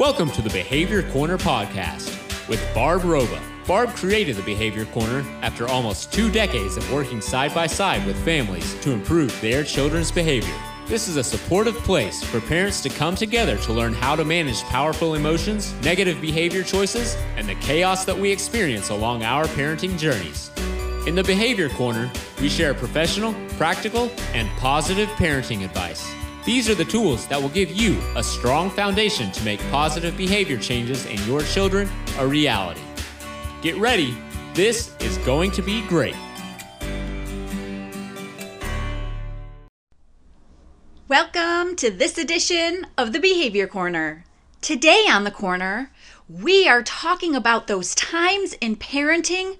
Welcome to the Behavior Corner podcast with Barb Roba. Barb created the Behavior Corner after almost two decades of working side by side with families to improve their children's behavior. This is a supportive place for parents to come together to learn how to manage powerful emotions, negative behavior choices, and the chaos that we experience along our parenting journeys. In the Behavior Corner, we share professional, practical, and positive parenting advice. These are the tools that will give you a strong foundation to make positive behavior changes in your children a reality. Get ready, this is going to be great. Welcome to this edition of the Behavior Corner. Today on the corner, we are talking about those times in parenting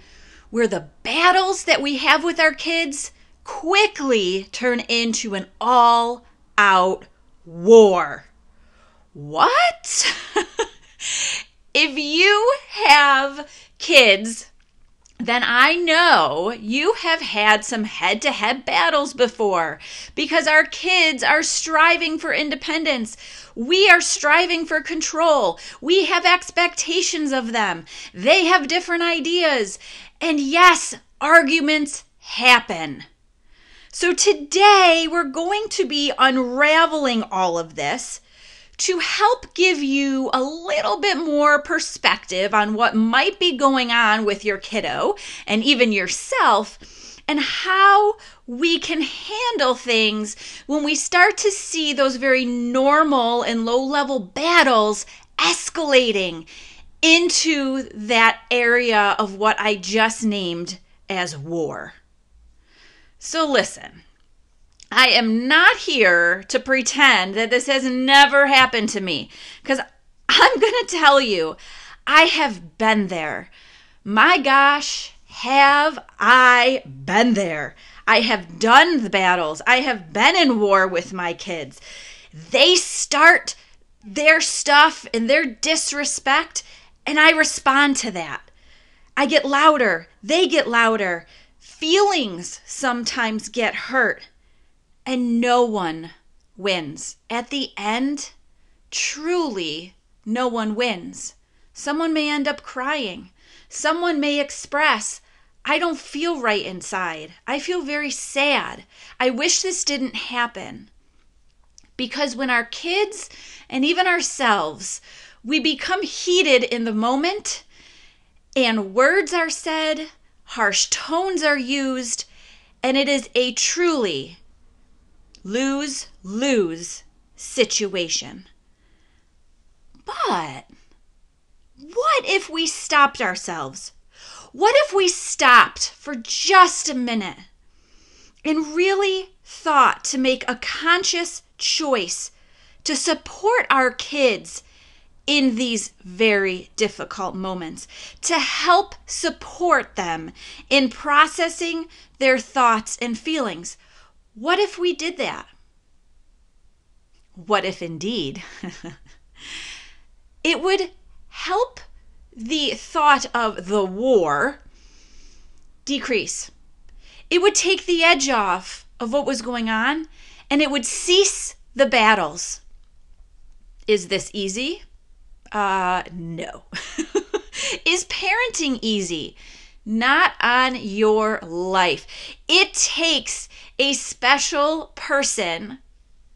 where the battles that we have with our kids quickly turn into an all out war. What? if you have kids then I know you have had some head to head battles before because our kids are striving for independence. We are striving for control. We have expectations of them. They have different ideas. And yes, arguments happen. So today we're going to be unraveling all of this to help give you a little bit more perspective on what might be going on with your kiddo and even yourself, and how we can handle things when we start to see those very normal and low level battles escalating into that area of what I just named as war. So, listen. I am not here to pretend that this has never happened to me because I'm going to tell you, I have been there. My gosh, have I been there? I have done the battles. I have been in war with my kids. They start their stuff and their disrespect, and I respond to that. I get louder. They get louder. Feelings sometimes get hurt and no one wins. At the end, truly, no one wins. Someone may end up crying. Someone may express, I don't feel right inside. I feel very sad. I wish this didn't happen. Because when our kids and even ourselves, we become heated in the moment and words are said, harsh tones are used, and it is a truly lose lose situation. But what if we stopped ourselves? What if we stopped for just a minute and really thought to make a conscious choice to support our kids in these very difficult moments, to help support them in processing their thoughts and feelings? What if we did that? What if indeed? it would help the thought of the war decrease. It would take the edge off of what was going on and it would cease the battles. Is this easy? Uh, no. Is parenting easy? Not on your life. It takes a special person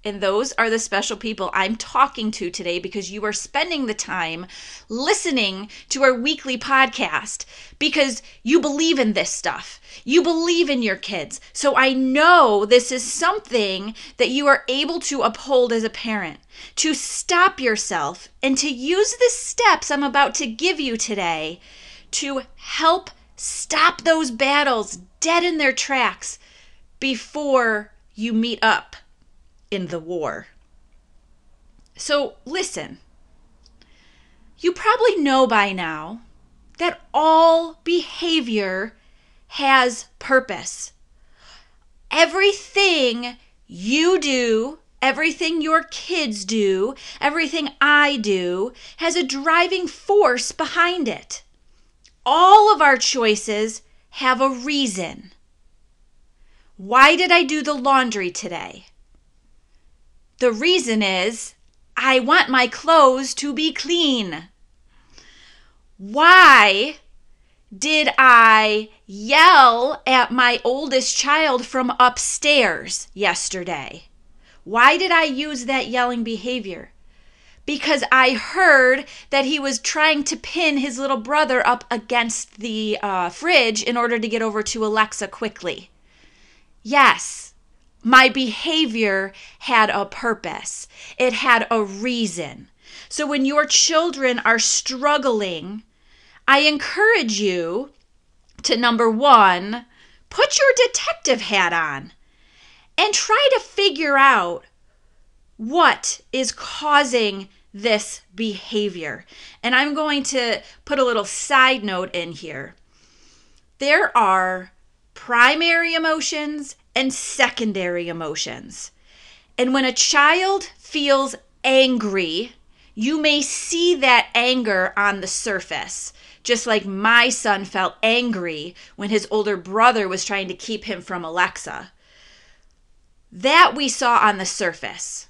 and those are the special people I'm talking to today because you are spending the time listening to our weekly podcast because you believe in this stuff. You believe in your kids. So I know this is something that you are able to uphold as a parent, to stop yourself and to use the steps I'm about to give you today to help stop those battles dead in their tracks before you meet up in the war. So, listen. You probably know by now that all behavior has purpose. Everything you do, everything your kids do, everything I do has a driving force behind it. All of our choices have a reason. Why did I do the laundry today? The reason is I want my clothes to be clean. Why did I yell at my oldest child from upstairs yesterday? Why did I use that yelling behavior? Because I heard that he was trying to pin his little brother up against the uh, fridge in order to get over to Alexa quickly. Yes, my behavior had a purpose, it had a reason. So when your children are struggling, I encourage you to number one, put your detective hat on and try to figure out what is causing this behavior. And I'm going to put a little side note in here. There are primary emotions and secondary emotions. And when a child feels angry, you may see that anger on the surface. Just like my son felt angry when his older brother was trying to keep him from Alexa. That we saw on the surface.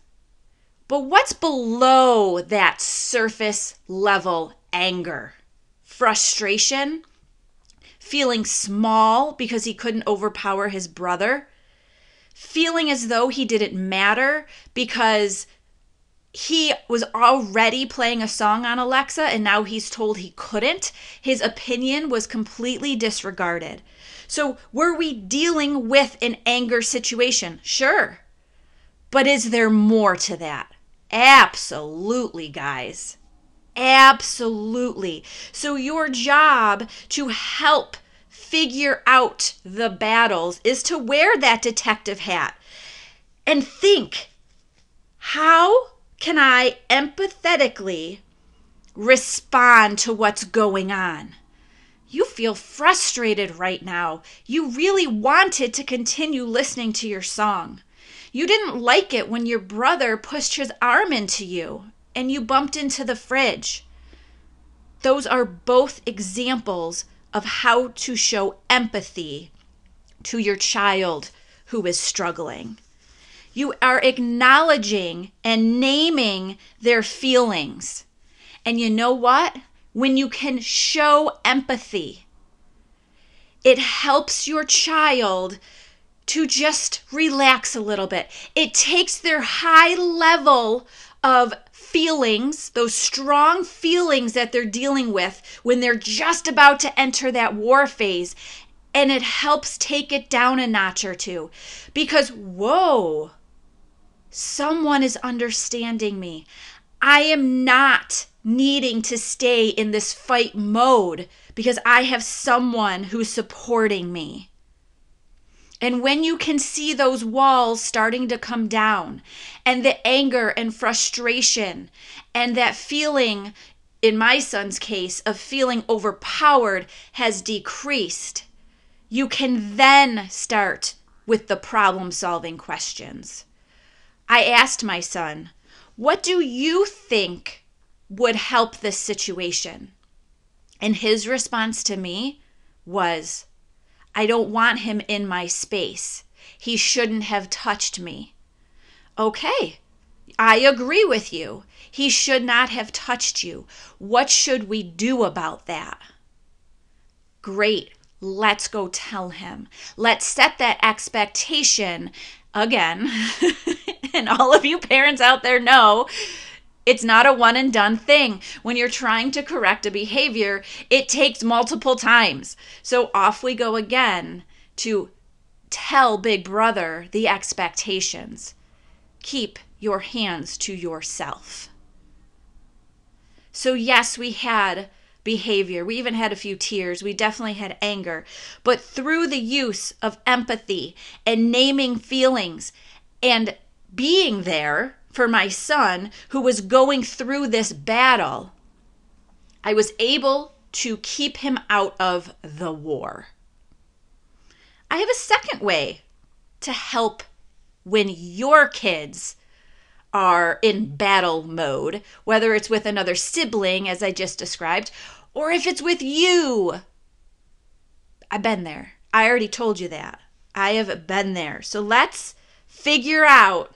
But what's below that surface level anger? Frustration? Feeling small because he couldn't overpower his brother? Feeling as though he didn't matter because he was already playing a song on Alexa and now he's told he couldn't. His opinion was completely disregarded. So, were we dealing with an anger situation? Sure. But is there more to that? Absolutely, guys. Absolutely. So, your job to help figure out the battles is to wear that detective hat and think how can I empathetically respond to what's going on? You feel frustrated right now. You really wanted to continue listening to your song. You didn't like it when your brother pushed his arm into you and you bumped into the fridge. Those are both examples of how to show empathy to your child who is struggling. You are acknowledging and naming their feelings. And you know what? When you can show empathy, it helps your child to just relax a little bit. It takes their high level of feelings, those strong feelings that they're dealing with when they're just about to enter that war phase, and it helps take it down a notch or two. Because, whoa, Someone is understanding me. I am not needing to stay in this fight mode because I have someone who's supporting me. And when you can see those walls starting to come down, and the anger and frustration, and that feeling, in my son's case, of feeling overpowered has decreased, you can then start with the problem solving questions. I asked my son, What do you think would help this situation? And his response to me was, I don't want him in my space. He shouldn't have touched me. Okay, I agree with you. He should not have touched you. What should we do about that? Great. Let's go tell him. Let's set that expectation again. and all of you parents out there know it's not a one and done thing. When you're trying to correct a behavior, it takes multiple times. So off we go again to tell Big Brother the expectations. Keep your hands to yourself. So, yes, we had behavior. We even had a few tears. We definitely had anger. But through the use of empathy and naming feelings and being there for my son who was going through this battle, I was able to keep him out of the war. I have a second way to help when your kids are in battle mode, whether it's with another sibling, as I just described, or if it's with you. I've been there. I already told you that. I have been there. So let's figure out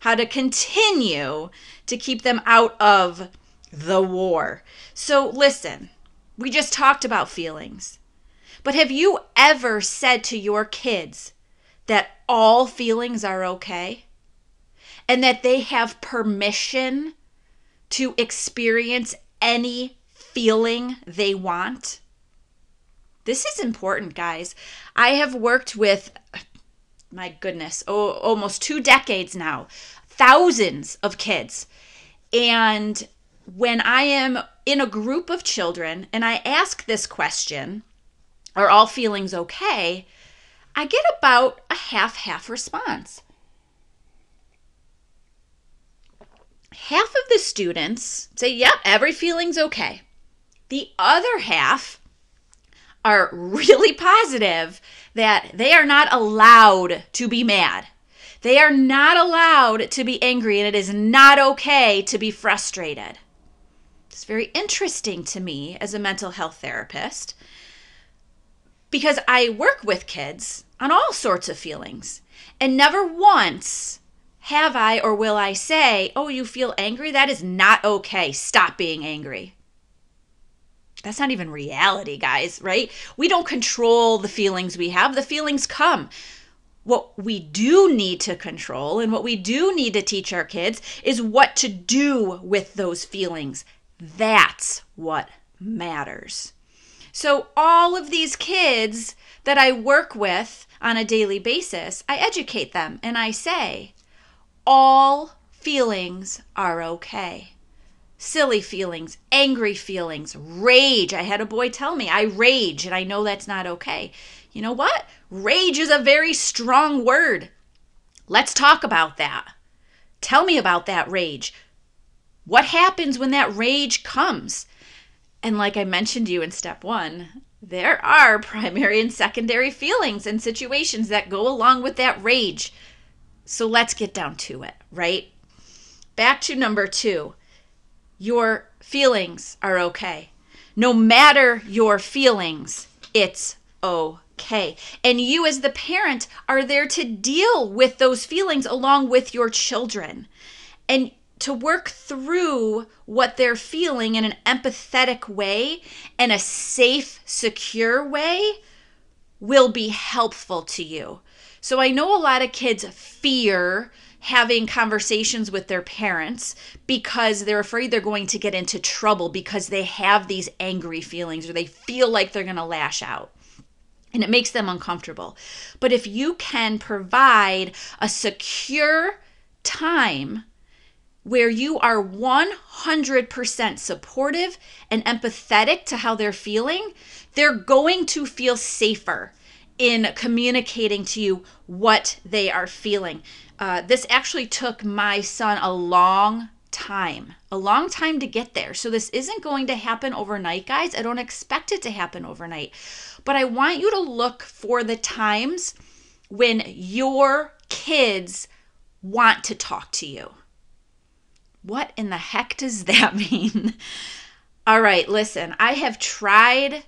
how to continue to keep them out of the war. So, listen, we just talked about feelings. But have you ever said to your kids that all feelings are okay? And that they have permission to experience any feeling they want? This is important, guys. I have worked with, my goodness, oh, almost two decades now, thousands of kids. And when I am in a group of children and I ask this question, are all feelings okay? I get about a half half response. Half of the students say, yep, every feeling's okay. The other half are really positive that they are not allowed to be mad. They are not allowed to be angry, and it is not okay to be frustrated. It's very interesting to me as a mental health therapist because I work with kids on all sorts of feelings, and never once have I or will I say, Oh, you feel angry? That is not okay. Stop being angry. That's not even reality, guys, right? We don't control the feelings we have, the feelings come. What we do need to control and what we do need to teach our kids is what to do with those feelings. That's what matters. So, all of these kids that I work with on a daily basis, I educate them and I say, all feelings are okay. Silly feelings, angry feelings, rage. I had a boy tell me, I rage, and I know that's not okay. You know what? Rage is a very strong word. Let's talk about that. Tell me about that rage. What happens when that rage comes? And like I mentioned to you in step one, there are primary and secondary feelings and situations that go along with that rage. So let's get down to it, right? Back to number two your feelings are okay. No matter your feelings, it's okay. And you, as the parent, are there to deal with those feelings along with your children. And to work through what they're feeling in an empathetic way and a safe, secure way will be helpful to you. So I know a lot of kids fear having conversations with their parents because they're afraid they're going to get into trouble because they have these angry feelings or they feel like they're going to lash out and it makes them uncomfortable. But if you can provide a secure time where you are 100% supportive and empathetic to how they're feeling, they're going to feel safer in communicating to you what they are feeling. Uh, this actually took my son a long time, a long time to get there. So, this isn't going to happen overnight, guys. I don't expect it to happen overnight. But I want you to look for the times when your kids want to talk to you. What in the heck does that mean? All right, listen, I have tried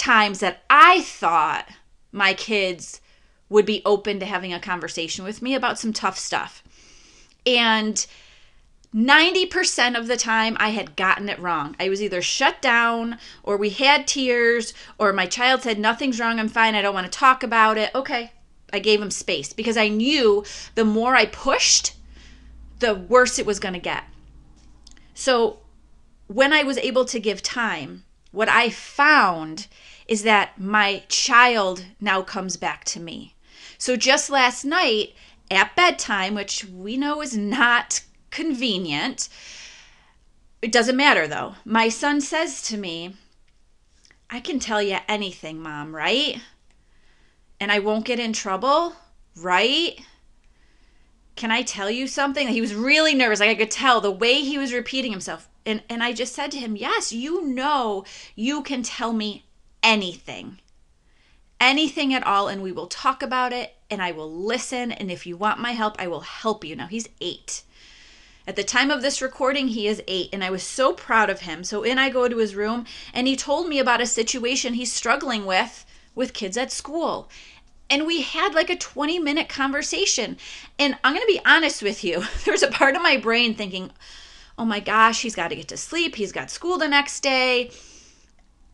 times that I thought my kids would be open to having a conversation with me about some tough stuff. And 90% of the time I had gotten it wrong. I was either shut down or we had tears or my child said, Nothing's wrong, I'm fine, I don't want to talk about it. Okay, I gave him space because I knew the more I pushed, the worse it was going to get. So when I was able to give time, what I found is that my child now comes back to me. So just last night at bedtime, which we know is not convenient, it doesn't matter though. My son says to me, I can tell you anything, mom, right? And I won't get in trouble, right? Can I tell you something? He was really nervous. Like I could tell the way he was repeating himself. And and I just said to him, "Yes, you know you can tell me anything. Anything at all and we will talk about it and I will listen and if you want my help, I will help you." Now he's 8. At the time of this recording, he is eight, and I was so proud of him. So in I go to his room, and he told me about a situation he's struggling with with kids at school. and we had like a 20 minute conversation. And I'm going to be honest with you, there's a part of my brain thinking, oh my gosh, he's got to get to sleep. He's got school the next day.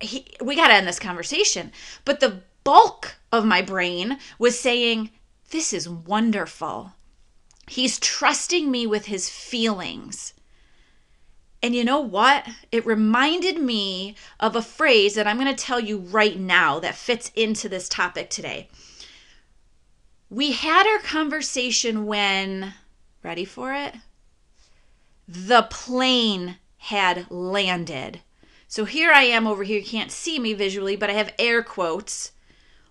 He, we got to end this conversation. But the bulk of my brain was saying, this is wonderful. He's trusting me with his feelings. And you know what? It reminded me of a phrase that I'm going to tell you right now that fits into this topic today. We had our conversation when, ready for it? The plane had landed. So here I am over here. You can't see me visually, but I have air quotes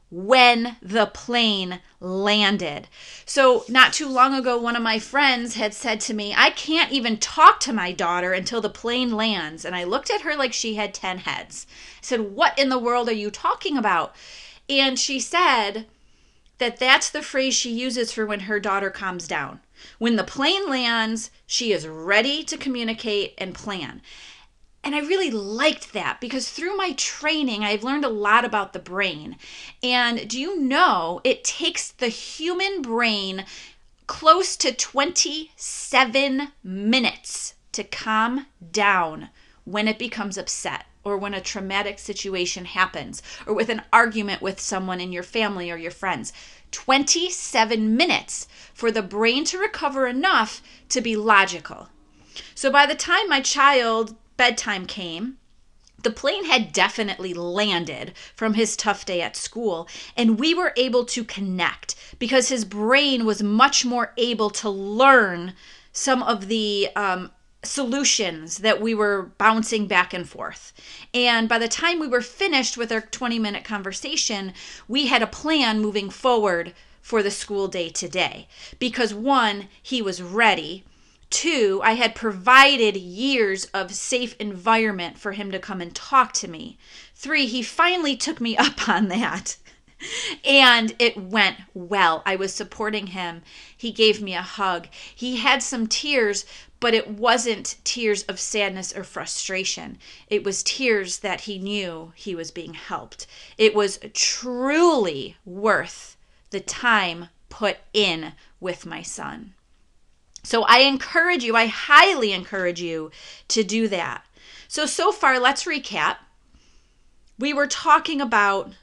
when the plane landed. So, not too long ago, one of my friends had said to me, I can't even talk to my daughter until the plane lands. And I looked at her like she had 10 heads. I said, What in the world are you talking about? And she said, that that's the phrase she uses for when her daughter calms down. When the plane lands, she is ready to communicate and plan. And I really liked that because through my training, I've learned a lot about the brain. And do you know it takes the human brain close to 27 minutes to calm down when it becomes upset? or when a traumatic situation happens, or with an argument with someone in your family or your friends. 27 minutes for the brain to recover enough to be logical. So by the time my child bedtime came, the plane had definitely landed from his tough day at school, and we were able to connect because his brain was much more able to learn some of the um, solutions that we were bouncing back and forth. And by the time we were finished with our 20 minute conversation, we had a plan moving forward for the school day today. Because one, he was ready. Two, I had provided years of safe environment for him to come and talk to me. Three, he finally took me up on that and it went well. I was supporting him. He gave me a hug. He had some tears, but it wasn't tears of sadness or frustration. It was tears that he knew he was being helped. It was truly worth the time put in with my son. So I encourage you, I highly encourage you to do that. So, so far, let's recap. We were talking about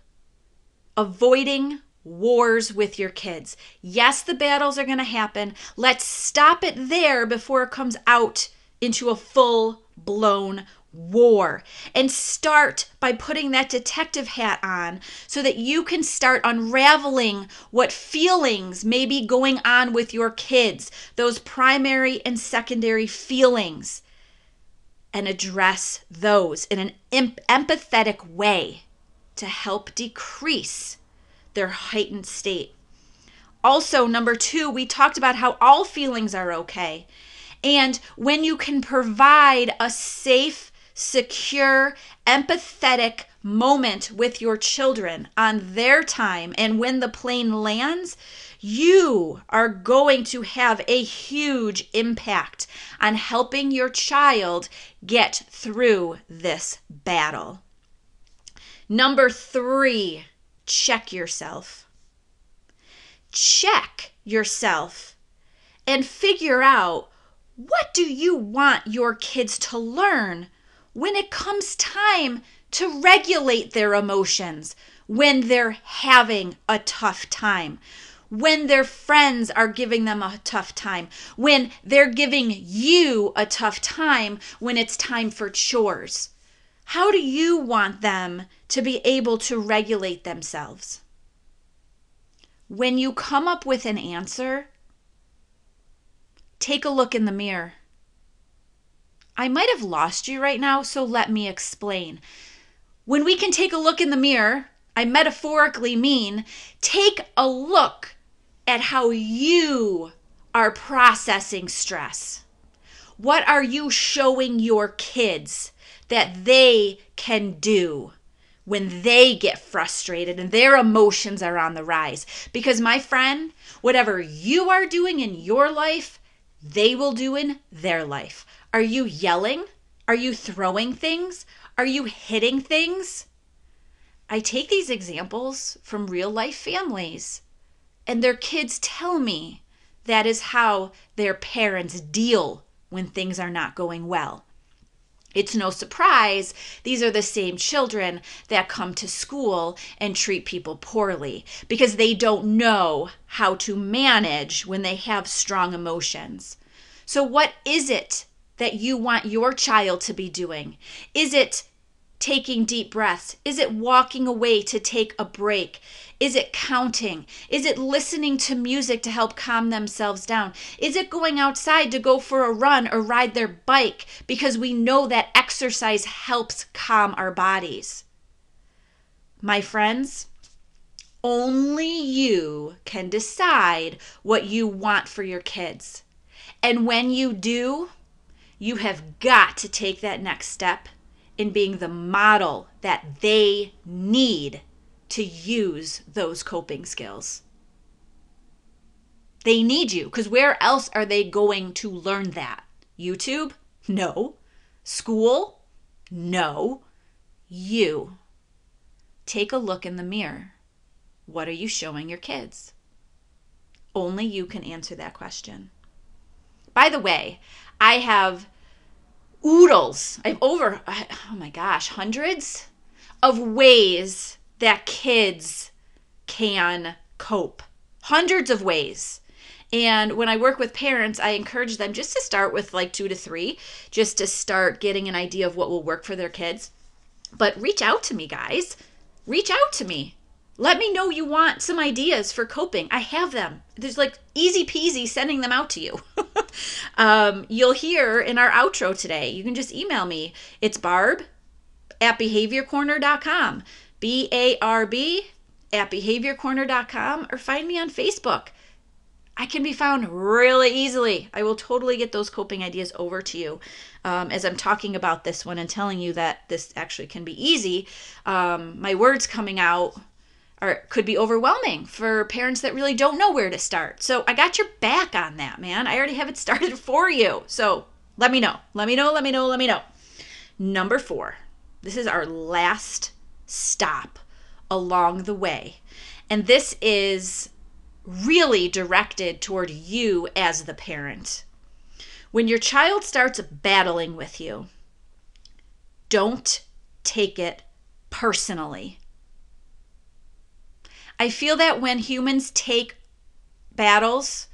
avoiding wars with your kids. Yes, the battles are going to happen. Let's stop it there before it comes out into a full blown war. And start by putting that detective hat on so that you can start unraveling what feelings may be going on with your kids, those primary and secondary feelings, and address those in an empathetic way to help decrease their heightened state. Also, number two, we talked about how all feelings are okay. And when you can provide a safe, secure, empathetic moment with your children on their time and when the plane lands, you are going to have a huge impact on helping your child get through this battle. Number three, check yourself. Check yourself and figure out what do you want your kids to learn when it comes time to regulate their emotions when they're having a tough time when their friends are giving them a tough time, when they're giving you a tough time when it's time for chores. How do you want them to be able to regulate themselves? When you come up with an answer, take a look in the mirror. I might have lost you right now, so let me explain. When we can take a look in the mirror, I metaphorically mean take a look at how you are processing stress. What are you showing your kids that they can do when they get frustrated and their emotions are on the rise. Because, my friend, whatever you are doing in your life, they will do in their life. Are you yelling? Are you throwing things? Are you hitting things? I take these examples from real life families, and their kids tell me that is how their parents deal when things are not going well. It's no surprise these are the same children that come to school and treat people poorly because they don't know how to manage when they have strong emotions. So, what is it that you want your child to be doing? Is it taking deep breaths? Is it walking away to take a break? Is it counting? Is it listening to music to help calm themselves down? Is it going outside to go for a run or ride their bike because we know that exercise helps calm our bodies? My friends, only you can decide what you want for your kids. And when you do, you have got to take that next step in being the model that they need to use those coping skills. They need you because where else are they going to learn that? YouTube? No. School? No. You. Take a look in the mirror. What are you showing your kids? Only you can answer that question. By the way, I have oodles. I have over, oh my gosh, hundreds of ways that kids can cope. Hundreds of ways. And when I work with parents, I encourage them just to start with like two to three, just to start getting an idea of what will work for their kids. But reach out to me, guys. Reach out to me. Let me know you want some ideas for coping. I have them. There's like easy peasy sending them out to you. um, you'll hear in our outro today. You can just email me. It's barb at behaviorcorner.com. B A R B at behaviorcorner.com or find me on Facebook. I can be found really easily. I will totally get those coping ideas over to you um, as I'm talking about this one and telling you that this actually can be easy. Um, my words coming out or could be overwhelming for parents that really don't know where to start. So I got your back on that, man. I already have it started for you. So let me know. Let me know. Let me know. Let me know. Number four. This is our last stop along the way. And this is really directed toward you as the parent. When your child starts battling with you, don't take it personally. I feel that when humans take battles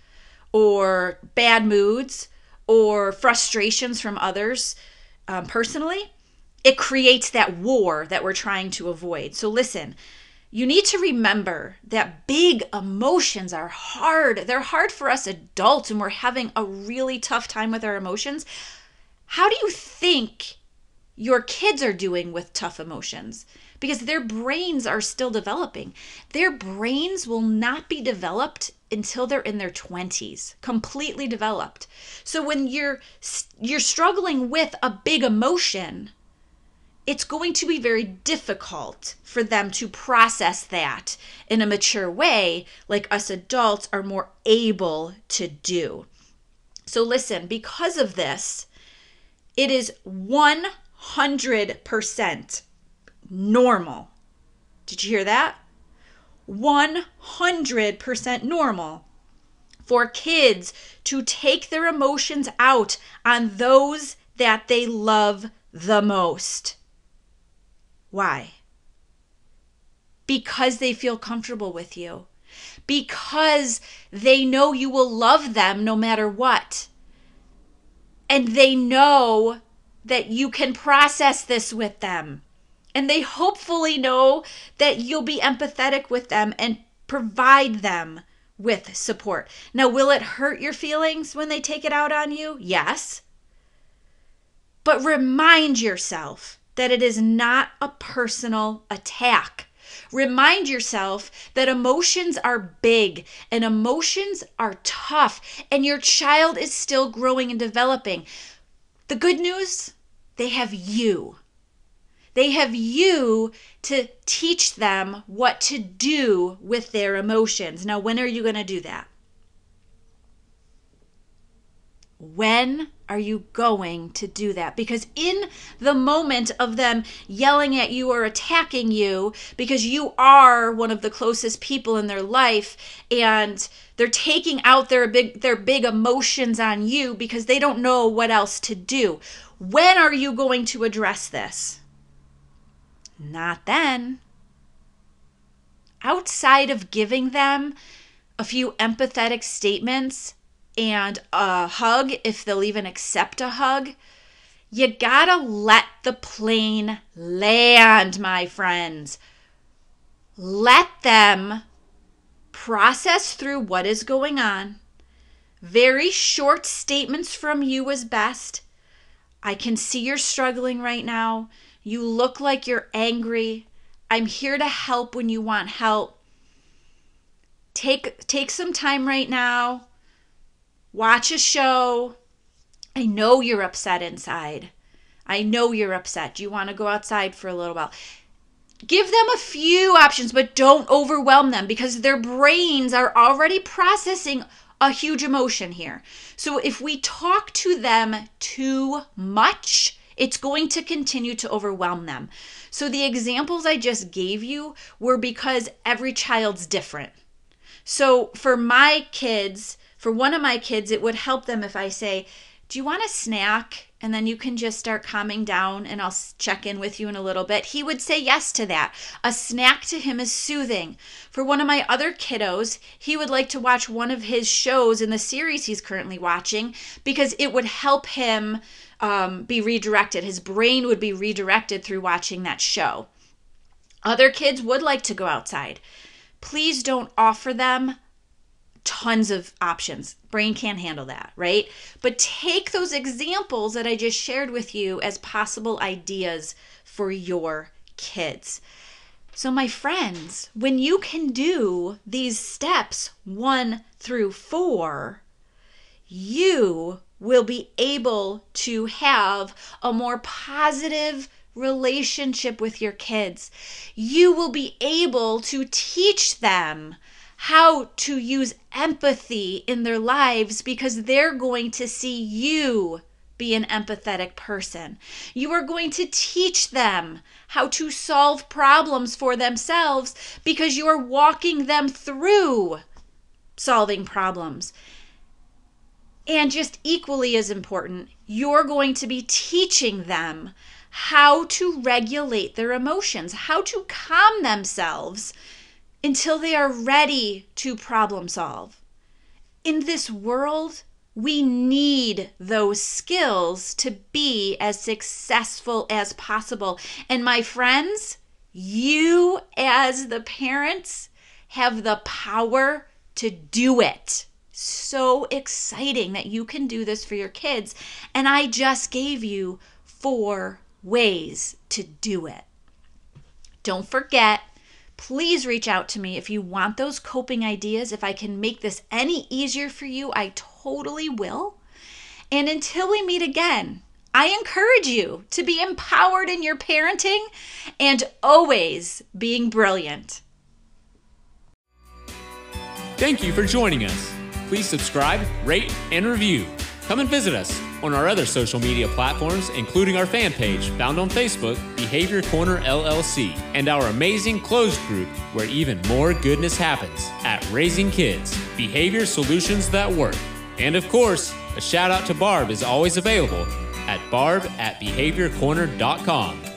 or bad moods or frustrations from others um, personally, it creates that war that we're trying to avoid. So, listen, you need to remember that big emotions are hard. They're hard for us adults, and we're having a really tough time with our emotions. How do you think your kids are doing with tough emotions? Because their brains are still developing. Their brains will not be developed until they're in their 20s, completely developed. So when you're you're struggling with a big emotion, it's going to be very difficult for them to process that in a mature way like us adults are more able to do. So listen, because of this, it is 100% normal. Did you hear that? 100% normal for kids to take their emotions out on those that they love the most. Why? Because they feel comfortable with you. Because they know you will love them no matter what. And they know that you can process this with them and they hopefully know that you'll be empathetic with them and provide them with support. Now, will it hurt your feelings when they take it out on you? Yes. But remind yourself that it is not a personal attack. Remind yourself that emotions are big and emotions are tough, and your child is still growing and developing. The good news, they have you. They have you to teach them what to do with their emotions. Now, when are you going to do that? When are you going to do that? Because in the moment of them yelling at you or attacking you, because you are one of the closest people in their life, and they're taking out their big their big emotions on you because they don't know what else to do. When are you going to address this? Not then. Outside of giving them a few empathetic statements and a hug, if they'll even accept a hug, you gotta let the plane land, my friends. Let them process through what is going on. Very short statements from you is best. I can see you're struggling right now. You look like you're angry. I'm here to help when you want help. Take take some time right now. Watch a show. I know you're upset inside. I know you're upset. Do you want to go outside for a little while? Give them a few options, but don't overwhelm them because their brains are already processing a huge emotion here. So if we talk to them too much, it's going to continue to overwhelm them. So the examples I just gave you were because every child's different. So for my kids, for one of my kids, it would help them if I say, Do you want a snack? And then you can just start calming down and I'll check in with you in a little bit. He would say yes to that. A snack to him is soothing. For one of my other kiddos, he would like to watch one of his shows in the series he's currently watching because it would help him um, be redirected. His brain would be redirected through watching that show. Other kids would like to go outside. Please don't offer them tons of options. Brain can't handle that, right? But take those examples that I just shared with you as possible ideas for your kids. So, my friends, when you can do these steps one through four, you will be able to have a more positive relationship with your kids. You will be able to teach them how to use empathy in their lives because they're going to see you be an empathetic person. You are going to teach them how to solve problems for themselves because you are walking them through solving problems. And just equally as important, you're going to be teaching them how to regulate their emotions, how to calm themselves until they are ready to problem solve. In this world, we need those skills to be as successful as possible. And my friends, you as the parents have the power to do it. So exciting that you can do this for your kids. And I just gave you four ways to do it. Don't forget please reach out to me if you want those coping ideas. If I can make this any easier for you, I totally will. And until we meet again, I encourage you to be empowered in your parenting and always being brilliant. Thank you for joining us. Please subscribe, rate, and review. Come and visit us on our other social media platforms, including our fan page found on Facebook, Behavior Corner LLC, and our amazing closed group where even more goodness happens at Raising Kids Behavior Solutions That Work. And of course, a shout out to Barb is always available at barb at behaviorcorner.com.